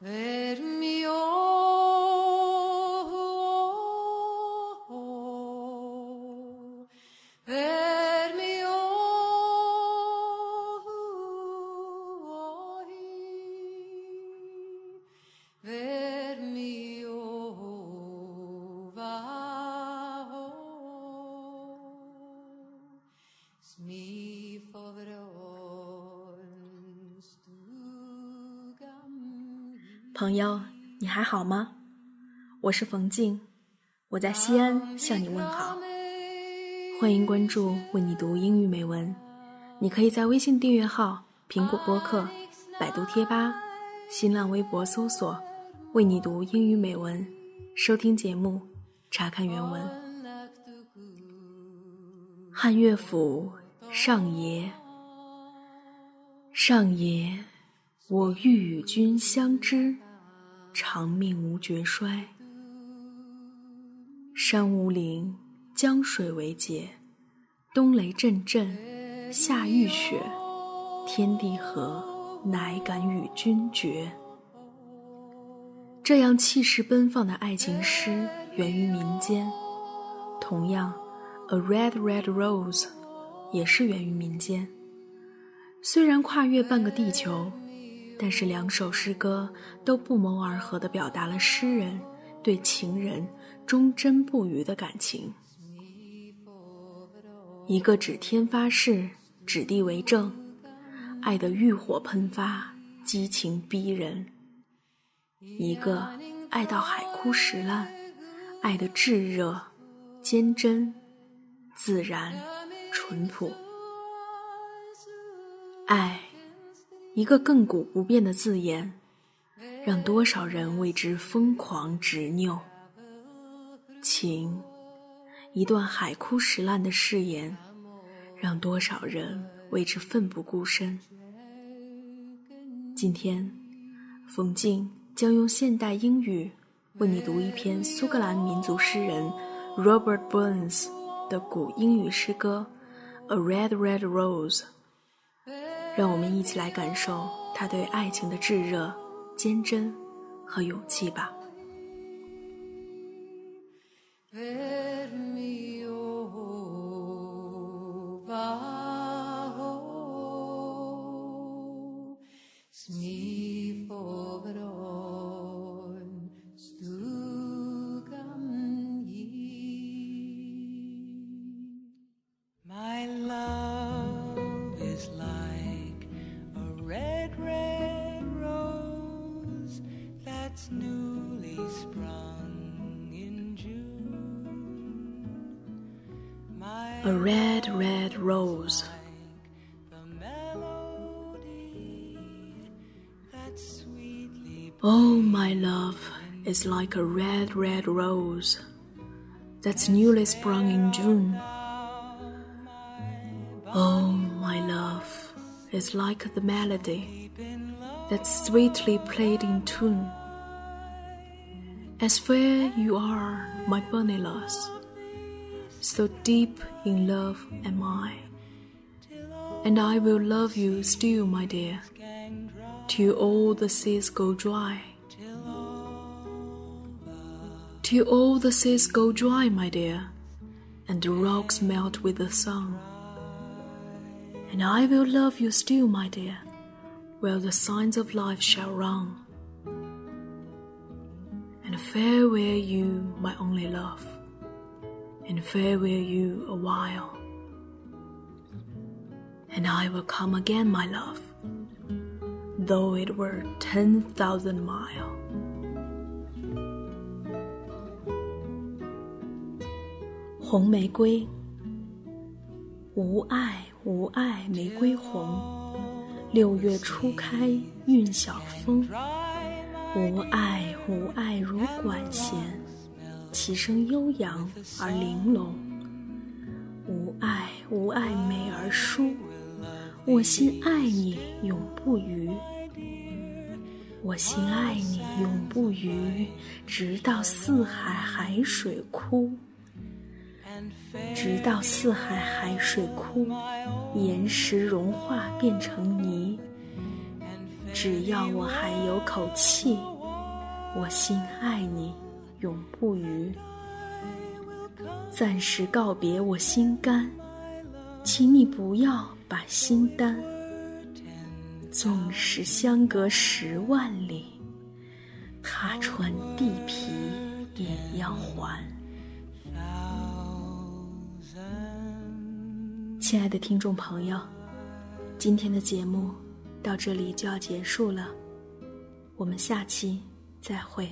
Ver 朋友，你还好吗？我是冯静，我在西安向你问好。欢迎关注“为你读英语美文”，你可以在微信订阅号、苹果播客、百度贴吧、新浪微博搜索“为你读英语美文”，收听节目，查看原文。汉乐府上爷，上爷，我欲与君相知。长命无绝衰。山无陵，江水为竭，冬雷阵阵，夏雨雪，天地合，乃敢与君绝。这样气势奔放的爱情诗源于民间，同样，《A Red Red Rose》也是源于民间。虽然跨越半个地球。但是两首诗歌都不谋而合地表达了诗人对情人忠贞不渝的感情。一个指天发誓，指地为证，爱得欲火喷发，激情逼人；一个爱到海枯石烂，爱得炙热、坚贞、自然、淳朴。爱。一个亘古不变的字眼，让多少人为之疯狂执拗；情，一段海枯石烂的誓言，让多少人为之奋不顾身。今天，冯静将用现代英语为你读一篇苏格兰民族诗人 Robert Burns 的古英语诗歌《A Red Red Rose》。让我们一起来感受他对爱情的炙热、坚贞和勇气吧。A red, red rose. Oh, my love is like a red, red rose that's newly sprung in June. Oh, my love is like the melody that's sweetly played in tune. As fair you are, my bunny lass so deep in love am I. And I will love you still, my dear, till all the seas go dry. Till all the seas go dry, my dear, and the rocks melt with the sun. And I will love you still, my dear, while the signs of life shall run. And farewell you, my only love and farewell you a while. And I will come again, my love, though it were ten thousand mile. 红玫瑰，无爱无爱玫瑰红，六月初开韵小风。无爱无爱如管弦。 其声悠扬而玲珑，无爱无爱美而疏，我心爱你永不渝，我心爱你永不渝，直到四海海水枯，直到四海海水枯，岩石融化变成泥，只要我还有口气，我心爱你永不渝。暂时告别我心肝，请你不要把心担。纵使相隔十万里，踏穿地皮也要还。亲爱的听众朋友，今天的节目到这里就要结束了，我们下期再会。